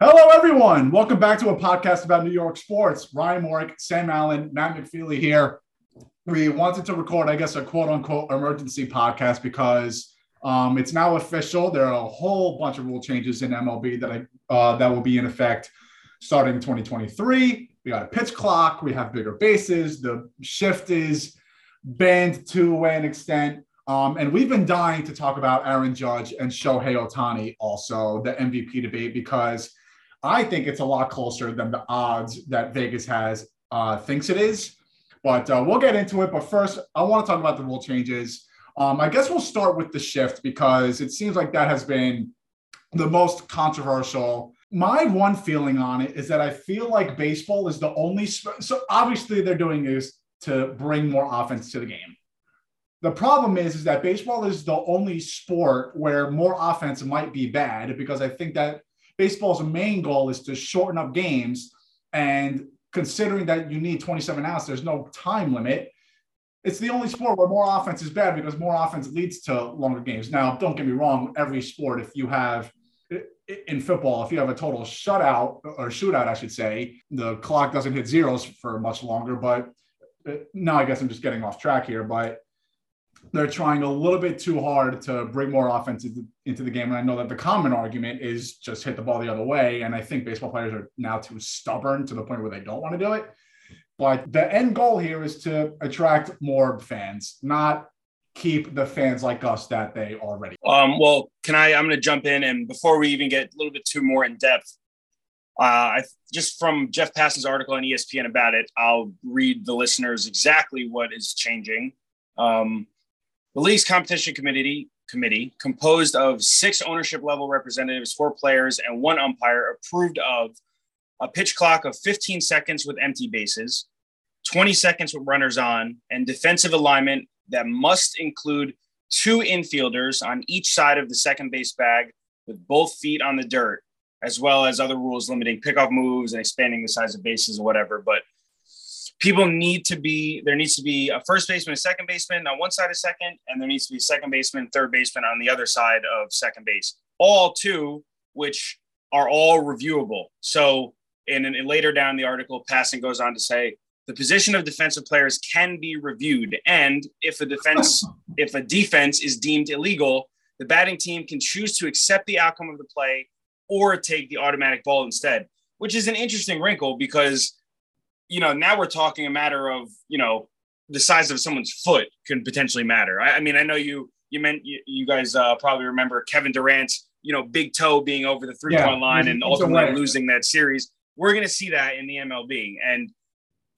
Hello, everyone. Welcome back to a podcast about New York sports. Ryan Morick, Sam Allen, Matt McFeely here. We wanted to record, I guess, a quote unquote emergency podcast because um, it's now official. There are a whole bunch of rule changes in MLB that I, uh, that will be in effect starting in 2023. We got a pitch clock. We have bigger bases. The shift is banned to an extent. Um, and we've been dying to talk about Aaron Judge and Shohei Ohtani, also the MVP debate, because I think it's a lot closer than the odds that Vegas has uh, thinks it is. But uh, we'll get into it. But first, I want to talk about the rule changes. Um, I guess we'll start with the shift because it seems like that has been the most controversial. My one feeling on it is that I feel like baseball is the only. So obviously, they're doing is to bring more offense to the game. The problem is, is that baseball is the only sport where more offense might be bad because I think that baseball's main goal is to shorten up games. And considering that you need 27 outs, there's no time limit. It's the only sport where more offense is bad because more offense leads to longer games. Now, don't get me wrong, every sport, if you have in football, if you have a total shutout or shootout, I should say, the clock doesn't hit zeros for much longer. But uh, now I guess I'm just getting off track here. But they're trying a little bit too hard to bring more offense into, the game. And I know that the common argument is just hit the ball the other way. And I think baseball players are now too stubborn to the point where they don't want to do it. But the end goal here is to attract more fans, not keep the fans like us that they already. Um, well, can I? I'm going to jump in, and before we even get a little bit too more in depth, uh, I just from Jeff Passan's article on ESPN about it, I'll read the listeners exactly what is changing. Um, the league's competition committee committee, composed of six ownership level representatives, four players, and one umpire, approved of a pitch clock of 15 seconds with empty bases, 20 seconds with runners on, and defensive alignment that must include two infielders on each side of the second base bag with both feet on the dirt, as well as other rules limiting pickoff moves and expanding the size of bases or whatever. But people need to be there needs to be a first baseman, a second baseman on one side of second, and there needs to be a second baseman, third baseman on the other side of second base. All two, which are all reviewable. So, in, in later down the article, Passan goes on to say the position of defensive players can be reviewed, and if a defense if a defense is deemed illegal, the batting team can choose to accept the outcome of the play or take the automatic ball instead, which is an interesting wrinkle because you know, now we're talking a matter of, you know, the size of someone's foot can potentially matter. I, I mean, I know you you meant you, you guys uh, probably remember Kevin Durant's, you know, big toe being over the three point yeah, line and ultimately losing that series. We're going to see that in the MLB. And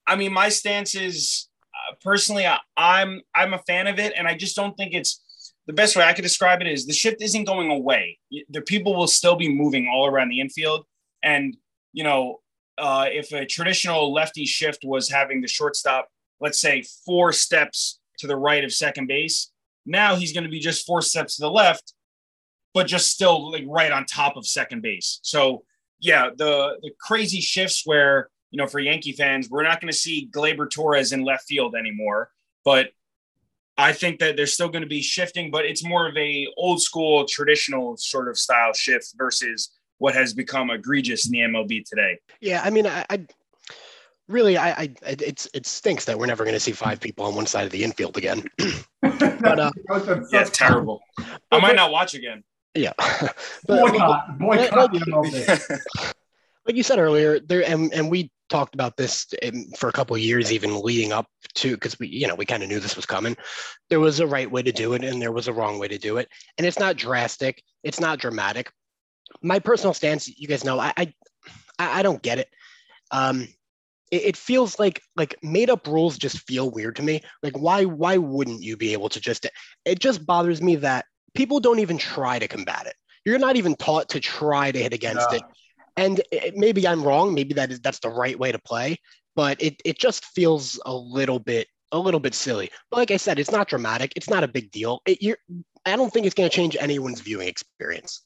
I mean, my stance is uh, personally, I, I'm I'm a fan of it, and I just don't think it's the best way I could describe it is the shift isn't going away. The people will still be moving all around the infield, and you know, uh, if a traditional lefty shift was having the shortstop, let's say four steps to the right of second base, now he's going to be just four steps to the left, but just still like right on top of second base. So yeah, the the crazy shifts where you know for Yankee fans, we're not going to see Gleyber Torres in left field anymore, but I think that they're still going to be shifting, but it's more of a old school traditional sort of style shift versus what has become egregious in the MLB today. Yeah, I mean, I, I really, I, I, it's it stinks that we're never going to see five people on one side of the infield again. but uh, yeah, terrible. I might not watch again. Yeah, but boycott, boycott like, like you said earlier, there and and we talked about this in, for a couple years, even leading up to because we, you know, we kind of knew this was coming. There was a right way to do it, and there was a wrong way to do it, and it's not drastic, it's not dramatic, my personal stance, you guys know, I I, I don't get it. Um, it, it feels like like made up rules just feel weird to me. Like why why wouldn't you be able to just? It just bothers me that people don't even try to combat it. You're not even taught to try to hit against yeah. it. And it, maybe I'm wrong. Maybe that is that's the right way to play. But it it just feels a little bit a little bit silly. But like I said, it's not dramatic. It's not a big deal. It, you're, I don't think it's going to change anyone's viewing experience.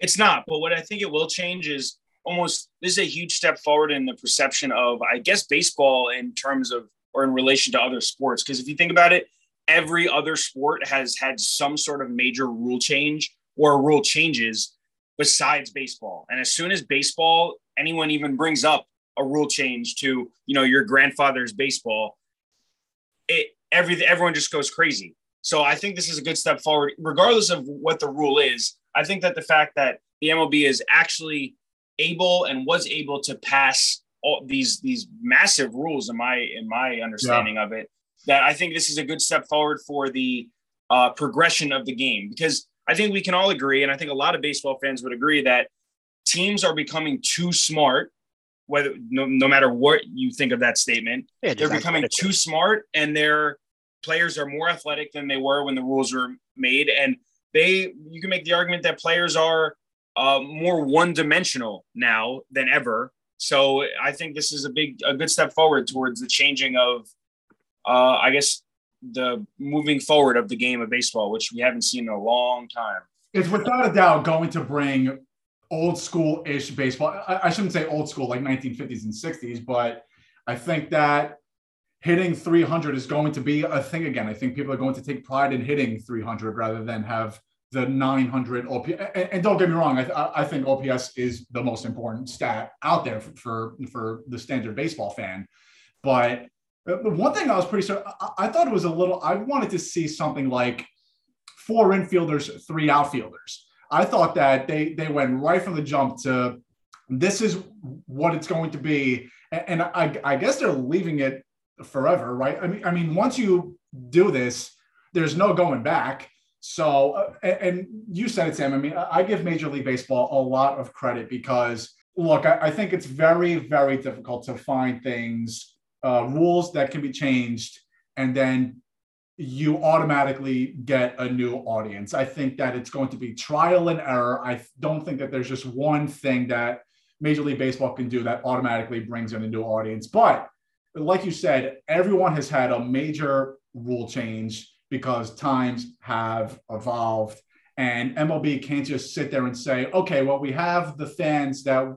It's not, but what I think it will change is almost this is a huge step forward in the perception of, I guess, baseball in terms of or in relation to other sports. Because if you think about it, every other sport has had some sort of major rule change or rule changes besides baseball. And as soon as baseball, anyone even brings up a rule change to, you know, your grandfather's baseball, it every everyone just goes crazy. So I think this is a good step forward, regardless of what the rule is. I think that the fact that the MLB is actually able and was able to pass all these these massive rules in my in my understanding yeah. of it, that I think this is a good step forward for the uh, progression of the game because I think we can all agree, and I think a lot of baseball fans would agree that teams are becoming too smart. Whether no, no matter what you think of that statement, yeah, they're becoming too smart, and their players are more athletic than they were when the rules were made, and they you can make the argument that players are uh, more one-dimensional now than ever. So I think this is a big, a good step forward towards the changing of, uh, I guess, the moving forward of the game of baseball, which we haven't seen in a long time. It's without a doubt going to bring old school ish baseball. I, I shouldn't say old school like 1950s and 60s, but I think that hitting 300 is going to be a thing again. I think people are going to take pride in hitting 300 rather than have the 900 OPS. And, and don't get me wrong, I, I, think OPS is the most important stat out there for, for, for the standard baseball fan. But the one thing I was pretty sure, I, I thought it was a little, I wanted to see something like four infielders, three outfielders. I thought that they they went right from the jump to this is what it's going to be, and, and I, I guess they're leaving it forever, right? I mean, I mean, once you do this, there's no going back. So, uh, and, you said it, Sam. I mean, I give Major League Baseball a lot of credit because, look, I, I think it's very, very difficult to find things uh, rules that can be changed, and then you automatically get a new audience. I think that it's going to be trial and error. I don't think that there's just one thing that Major League Baseball can do that automatically brings in a new audience. But like you said, everyone has had a major rule change because times have evolved. And MLB can't just sit there and say, okay, well, we have the fans that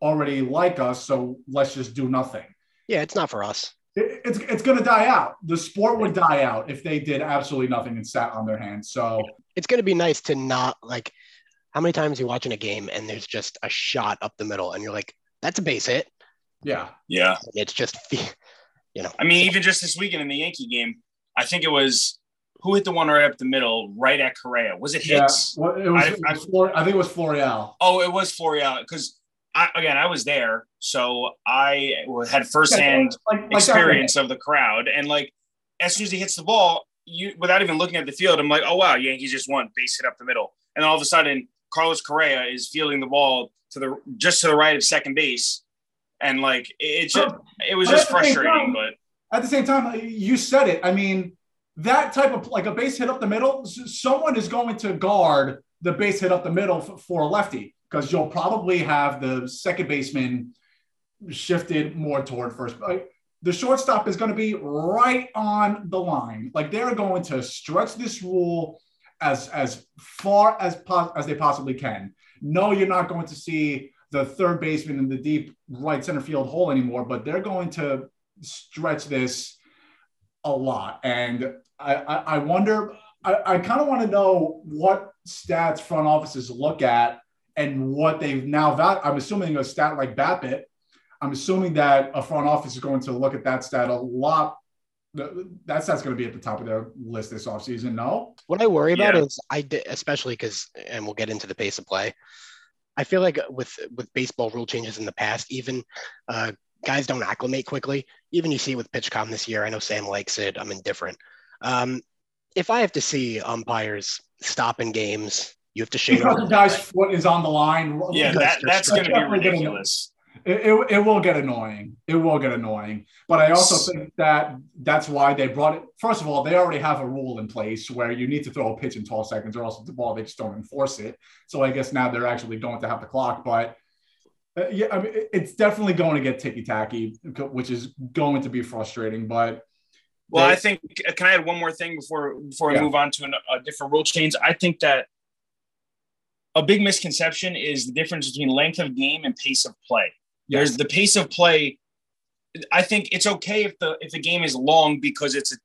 already like us, so let's just do nothing. Yeah, it's not for us. It, it's it's going to die out. The sport would die out if they did absolutely nothing and sat on their hands. So it's going to be nice to not like. How many times you watching a game and there's just a shot up the middle and you're like, that's a base hit. Yeah. Yeah. It's just, you know. I mean, even just this weekend in the Yankee game, I think it was who hit the one right up the middle, right at Correa. Was it Hicks? Yeah, well, it was, I, it was I, I, think it was Florial. Oh, it was Florial because I, again, I was there, so I had firsthand like, like experience of the crowd. And like, as soon as he hits the ball, you without even looking at the field, I'm like, oh wow, Yankees just won, base hit up the middle. And all of a sudden, Carlos Correa is fielding the ball to the just to the right of second base, and like it just it was just frustrating. Time, but at the same time, uh, you said it. I mean, that type of like a base hit up the middle, someone is going to guard the base hit up the middle for a lefty because you'll probably have the second baseman shifted more toward first. The shortstop is going to be right on the line. Like they're going to stretch this rule as as far as as they possibly can. No, you're not going to see the third baseman in the deep right center field hole anymore, but they're going to stretch this a lot. And I, I, I wonder, I, I kind of want to know what stats front offices look at and what they've now val- I'm assuming a stat like BABIP, I'm assuming that a front office is going to look at that stat a lot. That stat's going to be at the top of their list this offseason. No. What I worry about yeah. is I did, especially because, and we'll get into the pace of play. I feel like with with baseball rule changes in the past, even uh, guys don't acclimate quickly. Even you see it with PitchCom this year. I know Sam likes it. I'm indifferent. Um, if I have to see umpires stopping games you have to shake because the guy's foot is on the line. Yeah, that, that's going to be ridiculous. It, it, it, will get annoying. It will get annoying. But I also think that that's why they brought it. First of all, they already have a rule in place where you need to throw a pitch in 12 seconds, or else the ball they just don't enforce it. So I guess now they're actually going to have the clock. But uh, yeah, I mean, it's definitely going to get ticky tacky, which is going to be frustrating. But well, they, I think can I add one more thing before before we yeah. move on to an, a different rule change? I think that a big misconception is the difference between length of game and pace of play. Yes. There's the pace of play. I think it's okay if the if the game is long because it's a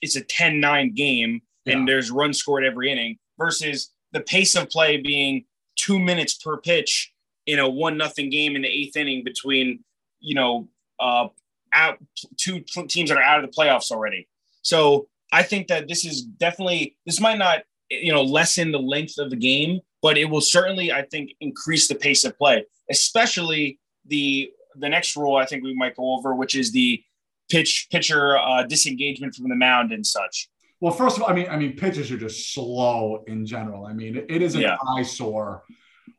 it's a 10-9 game yeah. and there's runs scored every inning versus the pace of play being two minutes per pitch in a one nothing game in the eighth inning between you know uh, out two teams that are out of the playoffs already. So I think that this is definitely this might not you know lessen the length of the game, but it will certainly I think increase the pace of play, especially the the next rule I think we might go over, which is the pitch pitcher uh, disengagement from the mound and such. Well, first of all, I mean, I mean, pitches are just slow in general. I mean, it is an yeah. eyesore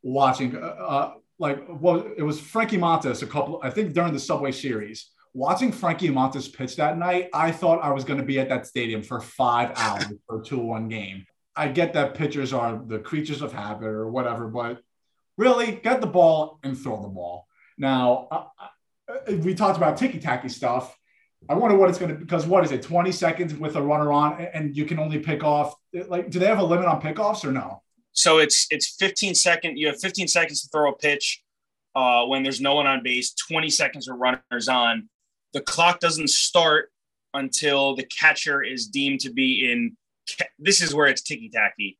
watching. Uh, uh, like, well, it was Frankie Montas a couple. I think during the Subway Series, watching Frankie Montas pitch that night, I thought I was going to be at that stadium for five hours for a two-one game. I get that pitchers are the creatures of habit or whatever, but really, get the ball and throw the ball. Now, uh, we talked about ticky-tacky stuff I wonder what it's going to because what is it 20 seconds with a runner on and you can only pick off like do they have a limit on pickoffs or no? So it's it's 15 second you have 15 seconds to throw a pitch uh, when there's no one on base, 20 seconds with runners on. The clock doesn't start until the catcher is deemed to be in this is where it's ticky tacky.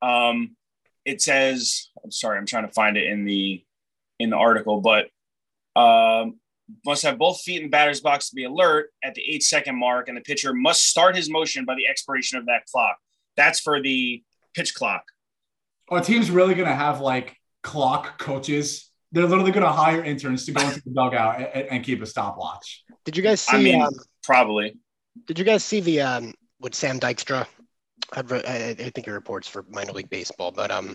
Um, it says I'm sorry, I'm trying to find it in the in the article, but um, must have both feet in the batter's box to be alert at the eight second mark, and the pitcher must start his motion by the expiration of that clock. That's for the pitch clock. Are teams really going to have like clock coaches? They're literally going to hire interns to go into the dugout and, and, keep a stopwatch. Did you guys see? I mean, um, probably. Did you guys see the um, with Sam Dykstra? I, I, I think he reports for minor league baseball, but um.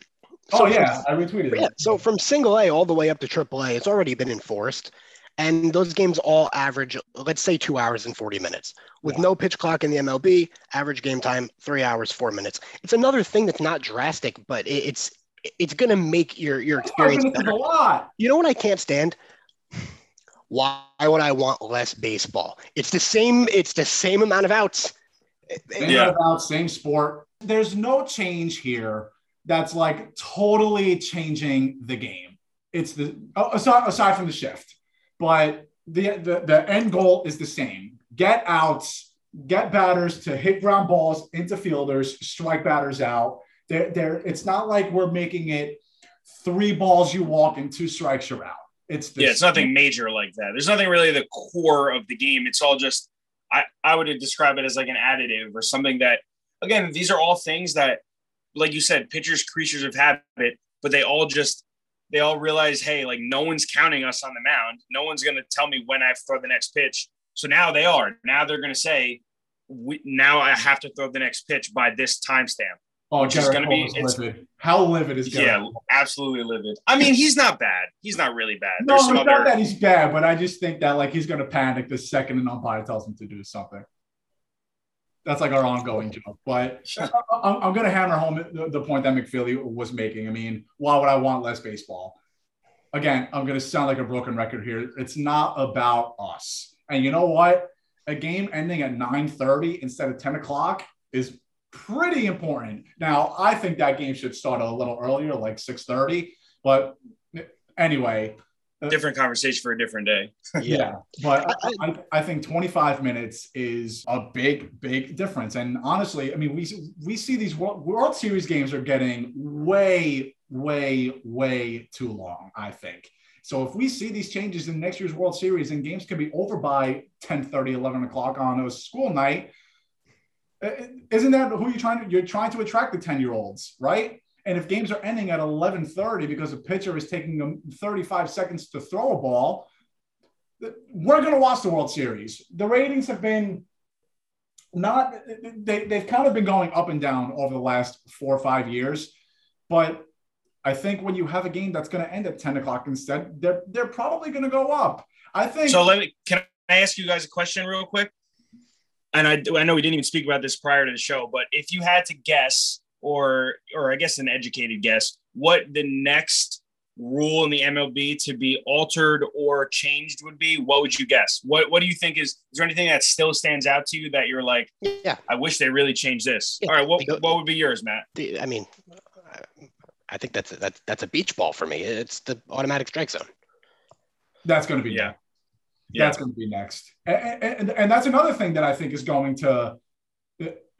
So oh yeah, from, I retweeted. Yeah, so from single A all the way up to triple A, it's already been enforced. And those games all average, let's say, two hours and 40 minutes. With yeah. no pitch clock in the MLB, average game time, three hours, four minutes. It's another thing that's not drastic, but it's it's going to make your, your experience better. A lot. You know what I can't stand? Why would I want less baseball? It's the same. It's the same amount of outs. Same yeah. amount of outs, same sport. There's no change here that's like totally changing the game. It's the oh, aside, aside from the shift but the, the, the end goal is the same get outs, get batters to hit ground balls into fielders, strike batters out. They're, they're, it's not like we're making it three balls you walk and two strikes you're out. It's yeah, it's nothing major like that. There's nothing really the core of the game. It's all just I, I would describe it as like an additive or something that again, these are all things that, like you said, pitchers, creatures of habit, but they all just they all realize, hey, like no one's counting us on the mound. No one's going to tell me when I have to throw the next pitch. So now they are. Now they're going to say, we, now I have to throw the next pitch by this timestamp. Oh, it's going to be it's, livid. How livid is Garrett? Yeah, absolutely livid. I mean, he's not bad. He's not really bad. No, other... not that he's bad, but I just think that like he's going to panic the second an umpire tells him to do something that's like our ongoing joke. But I'm, I'm going to hammer home the, the, point that McFeely was making. I mean, why would I want less baseball? Again, I'm going to sound like a broken record here. It's not about us. And you know what? A game ending at 9:30 instead of 10 o'clock is pretty important. Now, I think that game should start a little earlier, like 6:30. But anyway, Uh, different conversation for a different day. yeah, but I, I, think 25 minutes is a big, big difference. And honestly, I mean, we we see these World, World Series games are getting way, way, way too long. I think. So if we see these changes in next year's World Series and games can be over by 10, 30, 11 o'clock on a school night, isn't that who you're trying to, you're trying to attract the 10 year olds, right? And if games are ending at 11:30 because a pitcher is taking them 35 seconds to throw a ball, we're going to watch the World Series. The ratings have been not they, they've kind of been going up and down over the last four or five years, but I think when you have a game that's going to end at 10 o'clock instead, they're they're probably going to go up. I think. So let me can I ask you guys a question real quick? And I I know we didn't even speak about this prior to the show, but if you had to guess or or I guess an educated guess, what the next rule in the MLB to be altered or changed would be, what would you guess? What what do you think is is there anything that still stands out to you that you're like, yeah, I wish they really changed this. Yeah. All right, what what would be yours, Matt? I mean, I think that's a, that's that's a beach ball for me. It's the automatic strike zone. That's going to be yeah. Yeah. That's going to be next, and, and, and that's another thing that I think is going to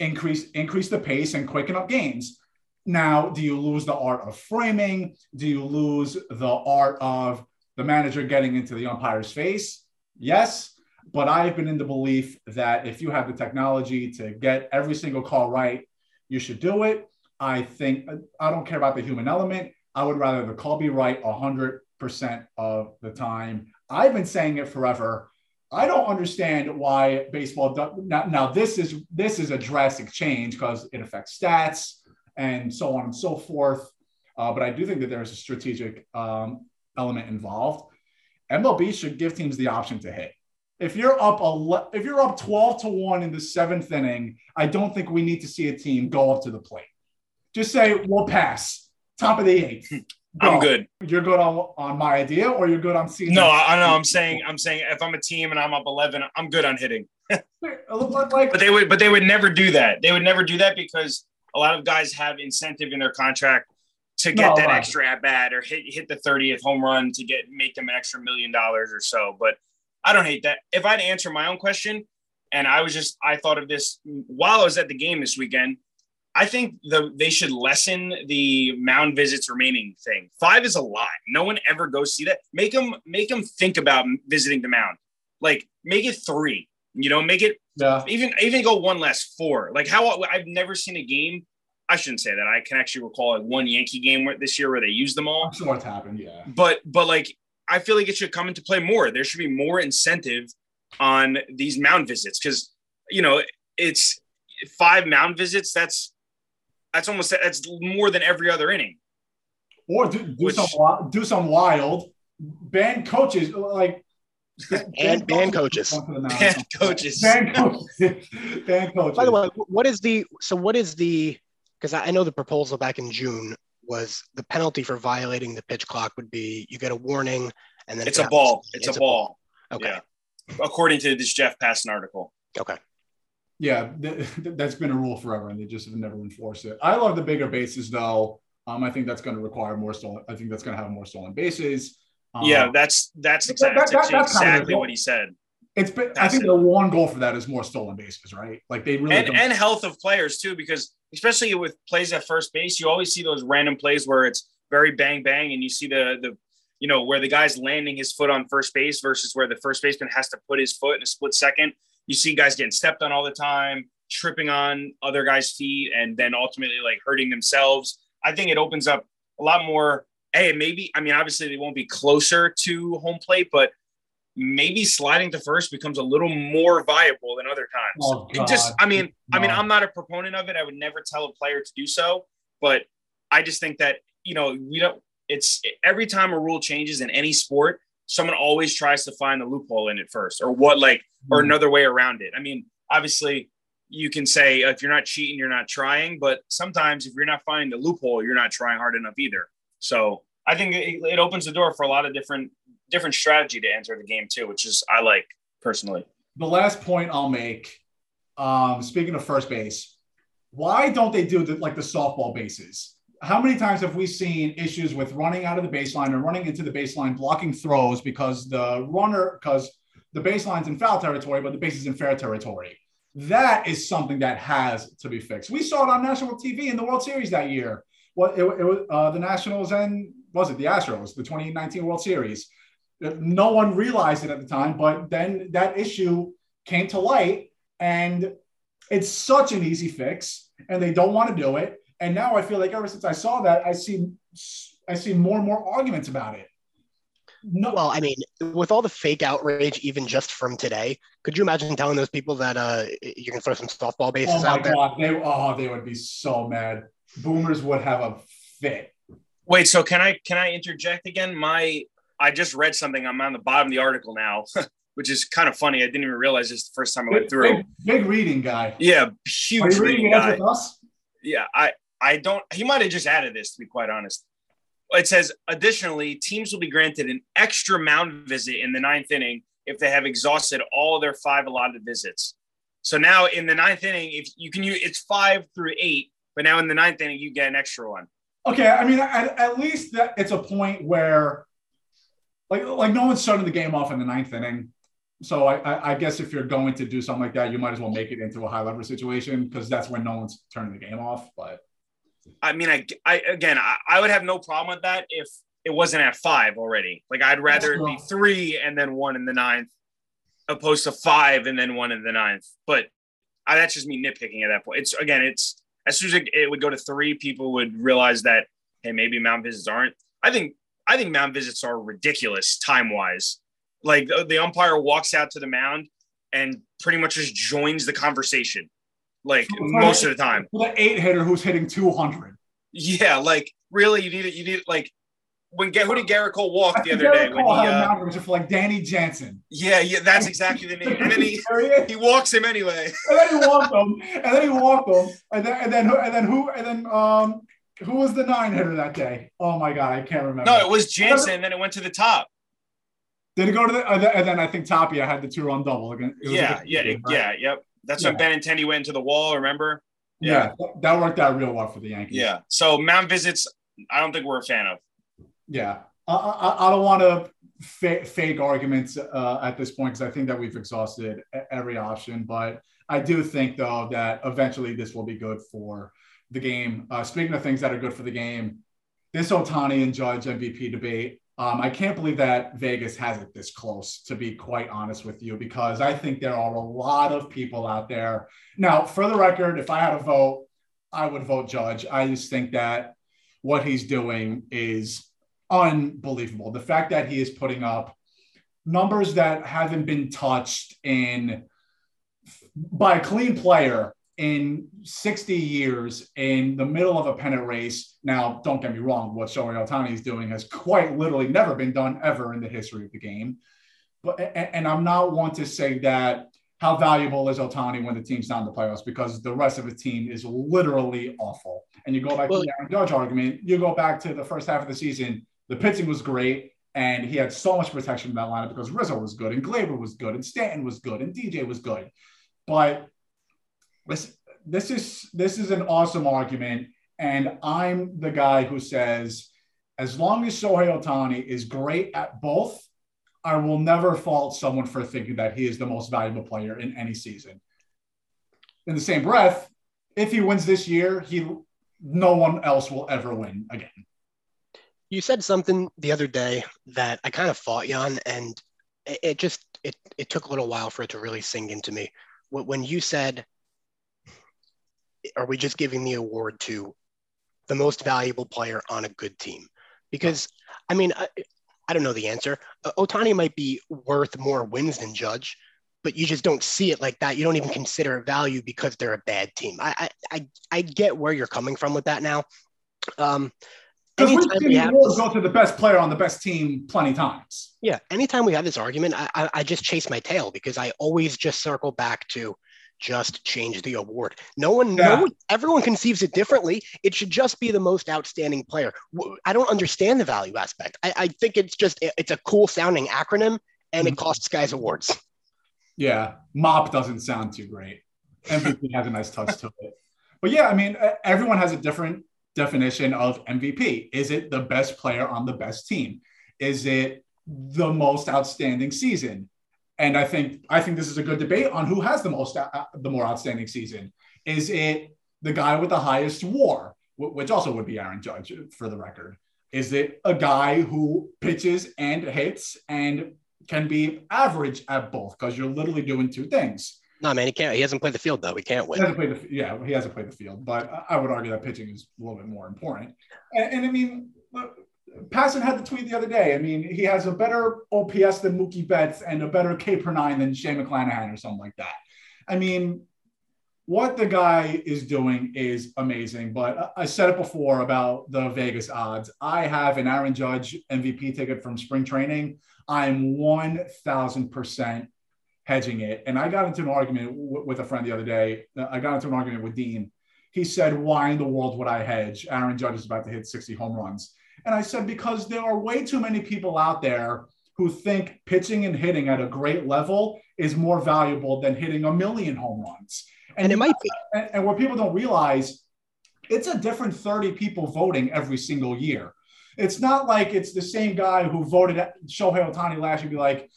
increase increase the pace and quicken up games. Now, do you lose the art of framing? Do you lose the art of the manager getting into the umpire's face? Yes. But I've been in the belief that if you have the technology to get every single call right, you should do it. I think I don't care about the human element. I would rather the call be right 100% of the time. I've been saying it forever. I don't understand why baseball now, now this is this is a drastic change because it affects stats and so on and so forth. Uh, but I do think that there's a strategic um, element involved. MLB should give teams the option to hit. If you're up ele- if you're up 12 to 1 in the seventh inning, I don't think we need to see a team go up to the plate. Just say we'll pass. Top of the eighth. I'm good. You're good on on my idea, or you're good on seeing. No, I know. I'm saying I'm saying if I'm a team and I'm up 11, I'm good on hitting. like, but they would, but they would never do that. They would never do that because a lot of guys have incentive in their contract to get no, that right. extra at bat or hit hit the 30th home run to get make them an extra million dollars or so. But I don't hate that. If I'd answer my own question, and I was just I thought of this while I was at the game this weekend. I think the they should lessen the mound visits remaining thing. Five is a lot. No one ever goes see that. Make them make them think about visiting the mound. Like make it three. You know, make it yeah. even even go one less four. Like how I've never seen a game. I shouldn't say that. I can actually recall like one Yankee game this year where they used them all. Sure it's happened, yeah. But but like I feel like it should come into play more. There should be more incentive on these mound visits because you know it's five mound visits. That's that's almost that's more than every other inning. Or do, do Which, some do some wild ban coaches like and ban coaches. Band coaches. Band coaches. ban coaches. By the way, what is the so what is the because I know the proposal back in June was the penalty for violating the pitch clock would be you get a warning and then it's a ball. It's, it's, a, ball. ball. Okay. Yeah. According to this Jeff Passan article. Okay. Yeah, th- that's been a rule forever, and they just have never enforced it. I love the bigger bases, though. Um, I think that's going to require more stolen. I think that's going to have more stolen bases. Um, yeah, that's that's exactly, that, that, that's exactly what he said. It's been. I think it. the one goal for that is more stolen bases, right? Like they really and, and health of players too, because especially with plays at first base, you always see those random plays where it's very bang bang, and you see the the you know where the guy's landing his foot on first base versus where the first baseman has to put his foot in a split second you see guys getting stepped on all the time, tripping on other guys' feet, and then ultimately like hurting themselves. I think it opens up a lot more. Hey, maybe I mean obviously they won't be closer to home plate, but maybe sliding to first becomes a little more viable than other times. Oh, it just I mean, no. I mean, I'm not a proponent of it. I would never tell a player to do so, but I just think that, you know, we don't it's every time a rule changes in any sport, someone always tries to find the loophole in it first or what like or hmm. another way around it. I mean obviously you can say if you're not cheating you're not trying but sometimes if you're not finding the loophole you're not trying hard enough either. So i think it, it opens the door for a lot of different different strategy to enter the game too which is i like personally. The last point i'll make um, speaking of first base why don't they do the, like the softball bases how many times have we seen issues with running out of the baseline or running into the baseline, blocking throws because the runner, because the baseline's in foul territory, but the base is in fair territory? That is something that has to be fixed. We saw it on national TV in the World Series that year. What it, it was uh, the Nationals and was it the Astros, the 2019 World Series. No one realized it at the time, but then that issue came to light, and it's such an easy fix, and they don't want to do it and now I feel like ever since I saw that, I see I see more and more arguments about it. No. Well, I mean, with all the fake outrage, even just from today, could you imagine telling those people that uh, you can throw some softball bases oh out there? God. They, oh, they would be so mad. Boomers would have a fit. Wait, so can I can I interject again? My I just read something. I'm on the bottom of the article now, which is kind of funny. I didn't even realize this the first time I went through. Big, big reading guy. Yeah, huge reading, reading guy. Yeah, I I don't, he might have just added this to be quite honest. It says, additionally, teams will be granted an extra mound visit in the ninth inning if they have exhausted all their five allotted visits. So now in the ninth inning, if you can use it's five through eight, but now in the ninth inning, you get an extra one. Okay. I mean, at, at least that it's a point where like, like no one's starting the game off in the ninth inning. So I, I, I guess if you're going to do something like that, you might as well make it into a high lever situation because that's when no one's turning the game off. But I mean, I, I again, I, I would have no problem with that if it wasn't at five already. Like I'd rather it be three and then one in the ninth, opposed to five and then one in the ninth. But I, that's just me nitpicking at that point. It's again, it's as soon as it, it would go to three, people would realize that hey, maybe mound visits aren't. I think I think mound visits are ridiculous time wise. Like the, the umpire walks out to the mound and pretty much just joins the conversation, like most of the time. The eight hitter who's hitting two hundred. Yeah, like really, you need it. You need like when who did Gerrit Cole walk the other Garrett day? Cole when he, had uh, for like Danny Jansen. Yeah, yeah, that's exactly the name. And then he, he walks him anyway. and then he walked him, and then he walked him, and then and then and then who and then um who was the nine hitter that day? Oh my god, I can't remember. No, it was Jansen, and then it went to the top. Did it go to the and then I think Tapia had the two run double again. Yeah, yeah, yeah, yep. That's yeah. when Benintendi went into the wall. Remember? Yeah. yeah, that worked out real well for the Yankees. Yeah. So mound visits, I don't think we're a fan of. Yeah, I, I, I don't want to fa- fake arguments uh, at this point because I think that we've exhausted every option. But I do think though that eventually this will be good for the game. Uh, speaking of things that are good for the game, this Ohtani and Judge MVP debate. Um, I can't believe that Vegas has it this close, to be quite honest with you, because I think there are a lot of people out there. Now, for the record, if I had a vote, I would vote Judge. I just think that what he's doing is unbelievable. The fact that he is putting up numbers that haven't been touched in by a clean player in 60 years in the middle of a pennant race. Now, don't get me wrong, what Shohei Ohtani is doing has quite literally never been done ever in the history of the game. But and I'm not one to say that how valuable is Ohtani when the team's not in the playoffs because the rest of the team is literally awful. And you go back well, to the Aaron Judge argument, you go back to the first half of the season, the pitching was great, and he had so much protection in that lineup because Rizzo was good, and Gleyber was good, and Stanton was good, and DJ was good. But this, is this is an awesome argument, and I'm the guy who says, as long as Shohei Ohtani is great at both, I will never fault someone for thinking that he is the most valuable player in any season. In the same breath, if he wins this year, he no one else will ever win again. You said something the other day that I kind of fought you on, and it, it just it it took a little while for it to really sink into me. When you said, "Are we just giving the award to the most valuable player on a good team?" Because I mean, I, I don't know the answer. Uh, Ohtani might be worth more wins than Judge, but you just don't see it like that. You don't even consider it value because they're a bad team. I I I, get where you're coming from with that now. Um, because we've seen the go to the best player on the best team plenty times. Yeah. Anytime we have this argument, I, I, I just chase my tail because I always just circle back to just change the award. No one, yeah. no one, everyone conceives it differently. It should just be the most outstanding player. I don't understand the value aspect. I, I think it's just it's a cool sounding acronym, and it mm-hmm. costs guys awards. Yeah, MOP doesn't sound too great. MVP has a nice touch to it, but yeah, I mean, everyone has a different definition of MVP. Is it the best player on the best team? Is it the most outstanding season? And I think I think this is a good debate on who has the most uh, the more outstanding season. Is it the guy with the highest WAR, which also would be Aaron Judge for the record? Is it a guy who pitches and hits and can be average at both because you're literally doing two things? No, man, he can't. He hasn't played the field though. He can't win. He hasn't played the yeah. He hasn't played the field, but I would argue that pitching is a little bit more important. And, and I mean, Passan had the tweet the other day. I mean, he has a better OPS than Mookie Betts and a better K per nine than Shane McClanahan or something like that. I mean, what the guy is doing is amazing. But I said it before about the Vegas odds. I have an Aaron Judge MVP ticket from spring training. I'm 1000% hedging it. And I got into an argument w- with a friend the other day. I got into an argument with Dean. He said, Why in the world would I hedge? Aaron Judge is about to hit 60 home runs. And I said, Because there are way too many people out there who think pitching and hitting at a great level is more valuable than hitting a million home runs. And, and it might be. And, and what people don't realize, it's a different 30 people voting every single year. It's not like it's the same guy who voted Shohei Ohtani last year, be like,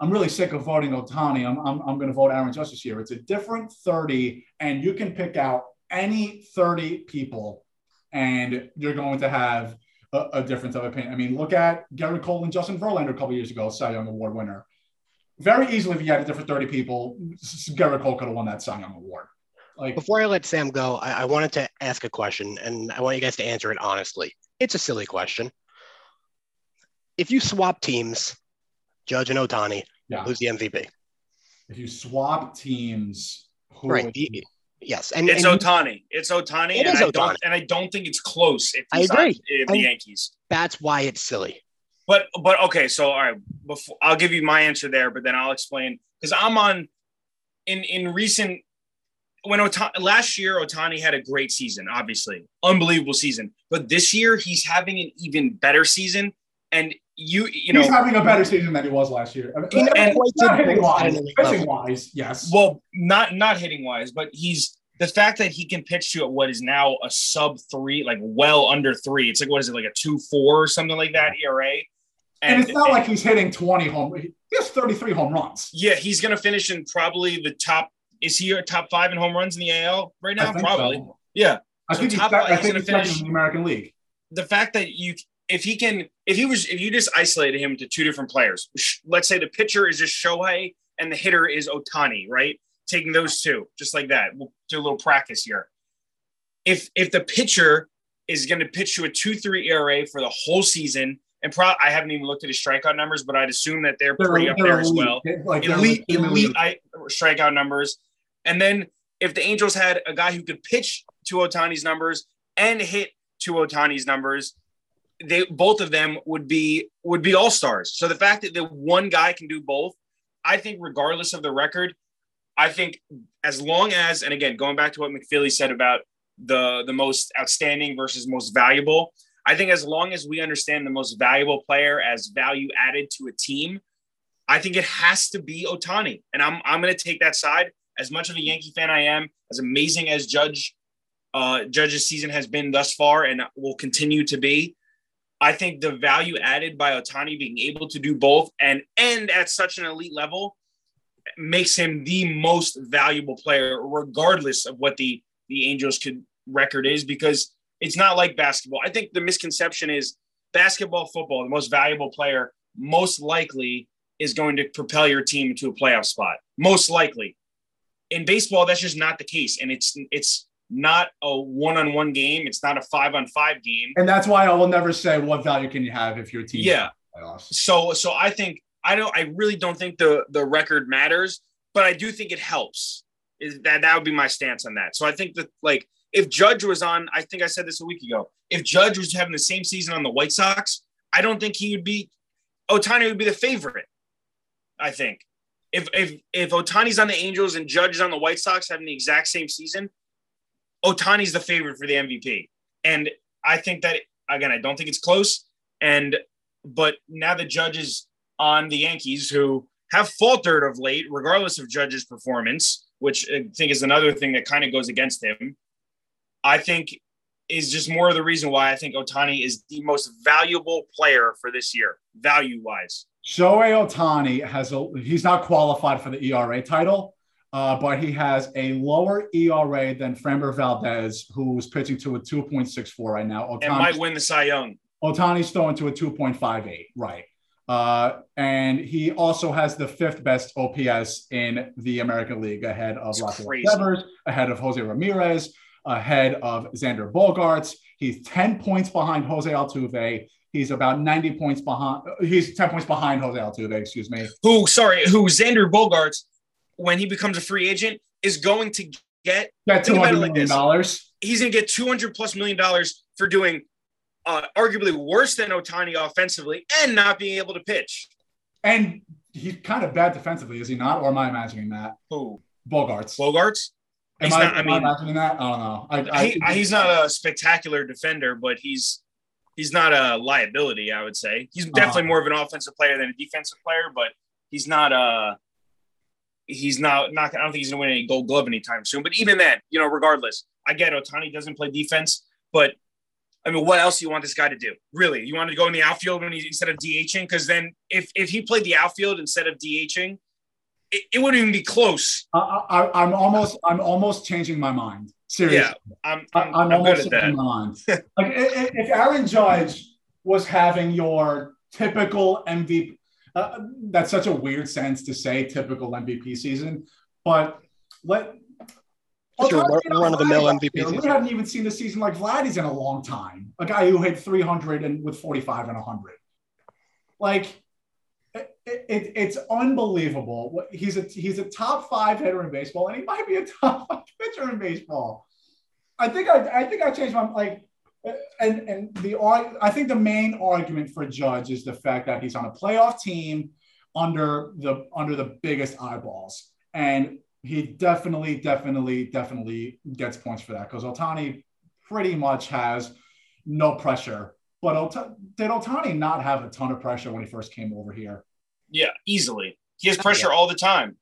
I'm really sick of voting Ohtani. I'm, I'm, I'm going to vote Aaron Judge this year. It's a different 30, and you can pick out any 30 people and you're going to have a, a difference of opinion. I mean, look at Gerrit Cole and Justin Verlander a couple years ago, Cy Young Award winner. Very easily, if you had a different 30 people, Gerrit Cole could have won that Cy Young Award. Like before I let Sam go, I, I wanted to ask a question, and I want you guys to answer it honestly. It's a silly question. If you swap teams, Judge and Ohtani, yeah. who's the MVP? If you swap teams, right? Yes, and it's and Ohtani. It's Ohtani, it and I don't and I don't think it's close. If I agree. the Yankees, that's why it's silly. But but okay, so all right, before I'll give you my answer there, but then I'll explain because I'm on in in recent when Ohtani, last year Ohtani had a great season, obviously unbelievable season, but this year he's having an even better season, and you you know he's having a better season than he was last year. I mean, and, not hitting wise, wise, yes. Well, not not hitting wise, but he's the fact that he can pitch to at what is now a sub three, like well under three. It's like what is it, like a two four or something like that ERA. And, and it's not and, like he's hitting 20 home. He has 33 home runs. Yeah, he's going to finish in probably the top. Is he a top five in home runs in the AL right now? Probably. So. Yeah. I so think top he's, five, I think he's, he's finish in the American League. The fact that you, if he can, if he was, if you just isolated him to two different players, let's say the pitcher is just Shohei and the hitter is Ohtani, right? Taking those two, just like that. We'll do a little practice here. If if the pitcher is going to pitch you a two three ERA for the whole season and pro- I haven't even looked at his strikeout numbers, but I'd assume that they're, they're pretty up there elite. as well. Like elite, elite I, strikeout numbers. And then if the Angels had a guy who could pitch to Ohtani's numbers and hit to Ohtani's numbers, they both of them would be would be all stars. So the fact that the one guy can do both, I think, regardless of the record, I think as long as and again going back to what McFeely said about the the most outstanding versus most valuable, I think as long as we understand the most valuable player as value added to a team, I think it has to be Ohtani, And I'm, I'm going to take that side. As much of a Yankee fan I am, as amazing as Judge uh, Judge's season has been thus far and will continue to be, I think the value added by Ohtani being able to do both and end at such an elite level makes him the most valuable player, regardless of what the the Angels could record is, because it's not like basketball. I think the misconception is basketball, football, the most valuable player most likely is going to propel your team to a playoff spot. Most likely. In baseball, that's just not the case. And it's it's not a one-on-one game. It's not a five-on-five game. And that's why I will never say what value can you have if your team. Yeah. So so I think I don't I really don't think the the record matters, but I do think it helps. Is that that would be my stance on that. So I think that like if Judge was on, I think I said this a week ago. If Judge was having the same season on the White Sox, I don't think he would be. Ohtani would be the favorite. I think if if if Ohtani's on the Angels and Judge is on the White Sox having the exact same season, Ohtani's the favorite for the MVP. And I think that again, I don't think it's close. And but now the Judge is on the Yankees, who have faltered of late, regardless of Judge's performance, which I think is another thing that kind of goes against him. I think is just more of the reason why I think Ohtani is the most valuable player for this year, value wise. Shohei Ohtani has a he's not qualified for the ERA title, uh, but he has a lower ERA than Framber Valdez, who's pitching to a 2.64 right now. Ohtani's, and might win the Cy Young. Ohtani's throwing to a 2.58, right? Uh, and he also has the fifth best OPS in the American League, ahead of Rafael Devers, ahead of Jose Ramirez, ahead of Xander Bogaerts. He's 10 points behind Jose Altuve. He's about 90 points behind. He's 10 points behind Jose Altuve, excuse me. Who, sorry, who Xander Bogaerts, when he becomes a free agent, is going to get, get $200 like million. Dollars. He's going to get 200 plus million dollars for doing uh, arguably worse than Ohtani offensively and not being able to pitch. And he's kind of bad defensively, is he not? Or am I imagining that? Who? Bogarts. Bogaerts? Am I, not, I mean, imagining that? I don't know. I, he, I, he's not a spectacular defender, but he's he's not a liability. I would say he's uh-huh. definitely uh, more of an offensive player than a defensive player, but he's not a he's not not. I don't think he's gonna win any Gold Glove anytime soon. But even then, you know, regardless, I get Ohtani doesn't play defense, but I mean, what else do you want this guy to do? Really, you want to go in the outfield when he instead of DHing? Because then, if if he played the outfield instead of DHing, it, it wouldn't even be close. I, am almost I'm almost changing my mind. Seriously, yeah, I'm, I'm, I'm, I'm good at that. like if Aaron Judge was having your typical MVP, uh, that's such a weird sense to say typical MVP season, but let. Well, run of the mill MVP. Season. We haven't even seen a season like Vladdy's in a long time. A guy who hit 300 and with 45 and 100. Like, it, it, it's unbelievable. He's a he's a top five hitter in baseball, and he might be a top five pitcher in baseball. I think I, I think I changed my like and and the I think the main argument for Judge is the fact that he's on a playoff team under the under the biggest eyeballs, and he definitely, definitely, definitely gets points for that because Ohtani pretty much has no pressure. But Ota- did Ohtani not have a ton of pressure when he first came over here? Yeah, easily. He has pressure yeah. all the time.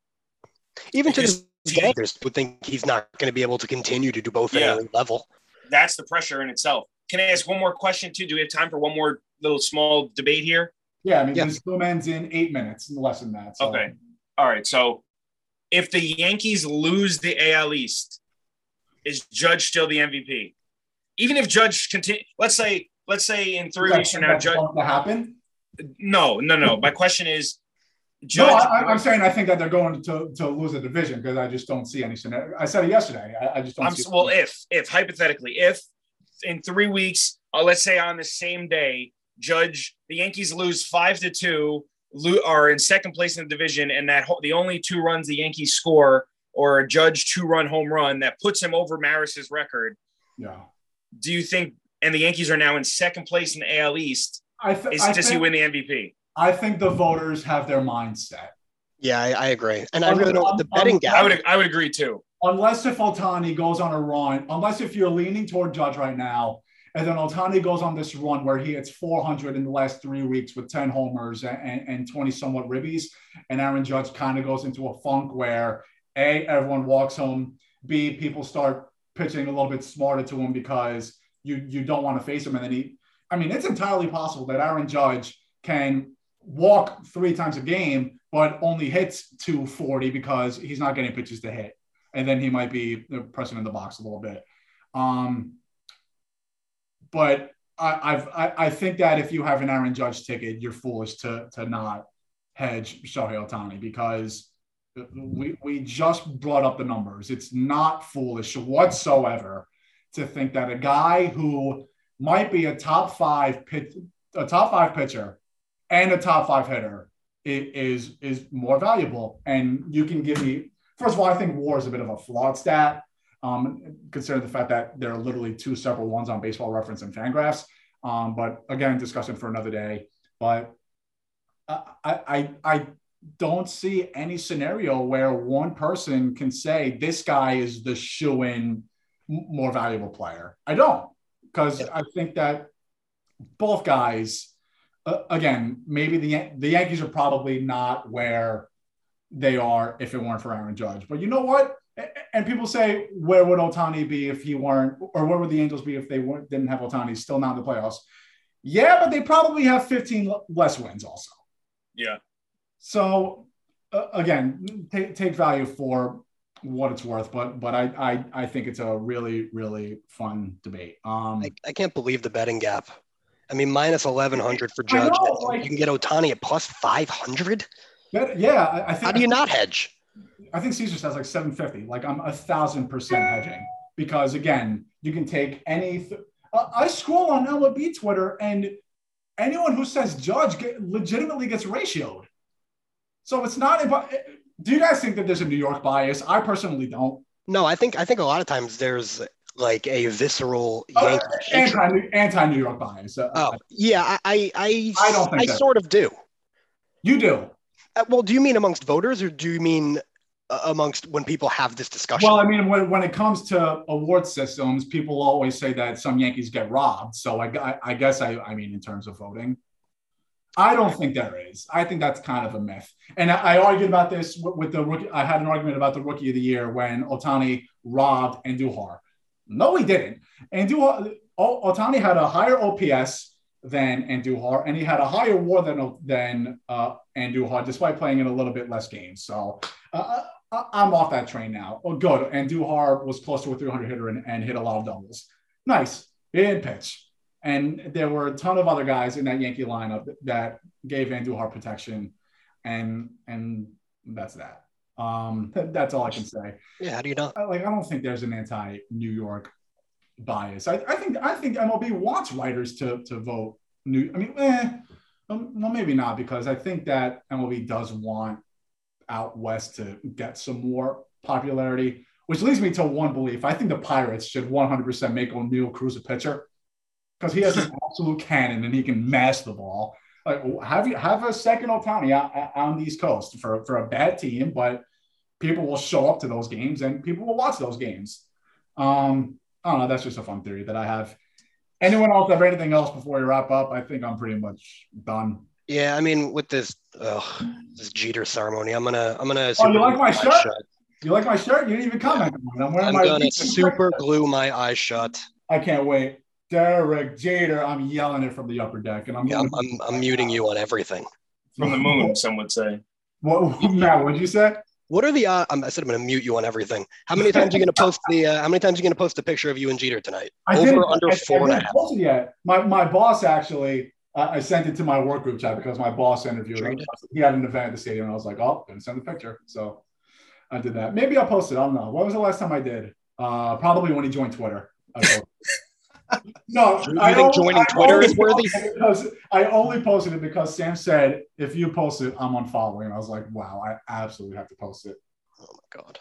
Even to the Yankees would think he's not going to be able to continue to do both yeah. at a level that's the pressure in itself. Can I ask one more question too? Do we have time for one more little small debate here? Yeah, I mean, yes. this boom ends in eight minutes, less than that. So. Okay. All right. So if the Yankees lose the AL East, is Judge still the MVP? Even if Judge continue, let's say, let's say in three weeks from now, Judge to happen. No, no, no. My question is, Judge. No, I, am saying I think that they're going to, to lose the division because I just don't see any scenario. I said it yesterday. I, I just don't. I'm, see well, if if hypothetically, if in three weeks, uh, let's say on the same day, Judge the Yankees lose five to two, lo- are in second place in the division, and that ho- the only two runs the Yankees score or a Judge two run home run that puts him over Maris's record. Yeah. Do you think? And the Yankees are now in second place in the AL East. I th- is, I does think- he win the MVP? I think the voters have their mindset. Yeah, I, I agree, and I really don't. The betting gap. I would I would agree too. Unless if Ohtani goes on a run, unless if you're leaning toward Judge right now, and then Ohtani goes on this run where he hits 400 in the last three weeks with 10 homers and, and 20 somewhat ribbies, and Aaron Judge kind of goes into a funk where a everyone walks home, b people start pitching a little bit smarter to him because you you don't want to face him, and then he. I mean, it's entirely possible that Aaron Judge can walk three times a game, but only hits 240 because he's not getting pitches to hit. And then he might be pressing in the box a little bit. Um, but I, I've, I, I think that if you have an Aaron Judge ticket, you're foolish to, to not hedge Shohei Ohtani because we, we just brought up the numbers. It's not foolish whatsoever to think that a guy who might be a top five pit, a top five pitcher and a top five hitter is is more valuable. And you can give me first of all, I think WAR is a bit of a flawed stat, um, considering the fact that there are literally two separate ones on Baseball Reference and Fangraphs. Um, but again, discussion for another day. But I, I I don't see any scenario where one person can say this guy is the shoe in more valuable player. I don't because I think that both guys uh, again, maybe the the Yankees are probably not where they are if it weren't for Aaron Judge. But you know what? And people say, where would Ohtani be if he weren't, or where would the Angels be if they weren't, didn't have Ohtani? Still not in the playoffs. Yeah, but they probably have 15 less wins also. Yeah. So uh, again, take, take value for what it's worth, but but I, I I think it's a really really fun debate. Um, I, I can't believe the betting gap. I mean, minus 1100 for Judge. Know, like, you can get Ohtani at plus 500. Yeah, I, I think. How do you not hedge? I think Caesar says like 750. Like I'm a thousand percent hedging because again, you can take any. Th- I scroll on MLB Twitter and anyone who says Judge get, legitimately gets ratioed. So it's not. Do you guys think that there's a New York bias? I personally don't. No, I think I think a lot of times there's like a visceral oh, anti anti New York bias. Uh, oh yeah, I I I, don't I sort of do. You do. Uh, well, do you mean amongst voters, or do you mean uh, amongst when people have this discussion? Well, I mean, when, when it comes to award systems, people always say that some Yankees get robbed. So I, I, guess I, I mean, in terms of voting, I don't think there is. I think that's kind of a myth. And I, I argued about this with, with the rookie. I had an argument about the rookie of the year when Ohtani robbed Andujar. No, he didn't. Andujar, Ohtani had a higher OPS than Andujar, and he had a higher WAR than than uh, Andujar, despite playing in a little bit less games. So Uh, I'm off that train now. Oh, good. Andujar was close to a 300 hitter and, and hit a lot of doubles. Nice. He didn't pitch. And there were a ton of other guys in that Yankee lineup that gave Andujar protection. And and that's that. Um, that's all I can say. Yeah, how do you know? Like, I don't think there's an anti-New York bias. I, I think I think MLB wants writers to to vote new. I mean, eh, um, well, maybe not because I think that MLB does want out west to get some more popularity, which leads me to one belief. I think the Pirates should 100% make Oneil Cruz a pitcher because he has an absolute cannon and he can mash the ball. Like have you have a second Ohtani out, on the East Coast for, for a bad team, but people will show up to those games and people will watch those games. Um, I don't know. That's just a fun theory that I have. Anyone else have anything else before we wrap up? I think I'm pretty much done. Yeah, I mean, with this ugh, this Jeter ceremony, I'm gonna I'm gonna. Oh, you like my shirt? Shut. You like my shirt? You didn't even comment on it. I'm wearing I'm my gonna super glue my eyes shut. I can't wait. Derek Jeter, I'm yelling it from the upper deck, and I'm yeah, I'm, I'm, I'm muting you on everything. From the moon, some would say. What, Matt? What'd you say? What are the? Uh, I said I'm going to mute you on everything. How many times are you going to post the? Uh, how many times are you going to post a picture of you and Jeter tonight? I Over didn't, under I, four I, I didn't post it yet. My my boss actually. Uh, I sent it to my work group chat because my boss interviewed him. He had an event at the stadium, and I was like, "Oh, gonna send the picture." So I did that. Maybe I'll post it. I don't know. When was the last time I did? Uh, probably when he joined Twitter. no, you I think only, joining Twitter is worthy? Because I only posted it because Sam said, "If you post it, I'm unfollowing." And I was like, "Wow, I absolutely have to post it." Oh my god.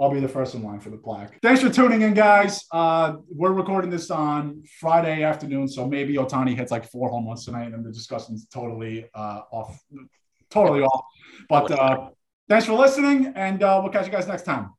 I'll be the first in line for the plaque. Thanks for tuning in, guys. Uh, we're recording this on Friday afternoon, so maybe Ohtani hits like four home runs tonight, and the discussion's totally uh, off, totally off. But uh, thanks for listening, and uh, we'll catch you guys next time.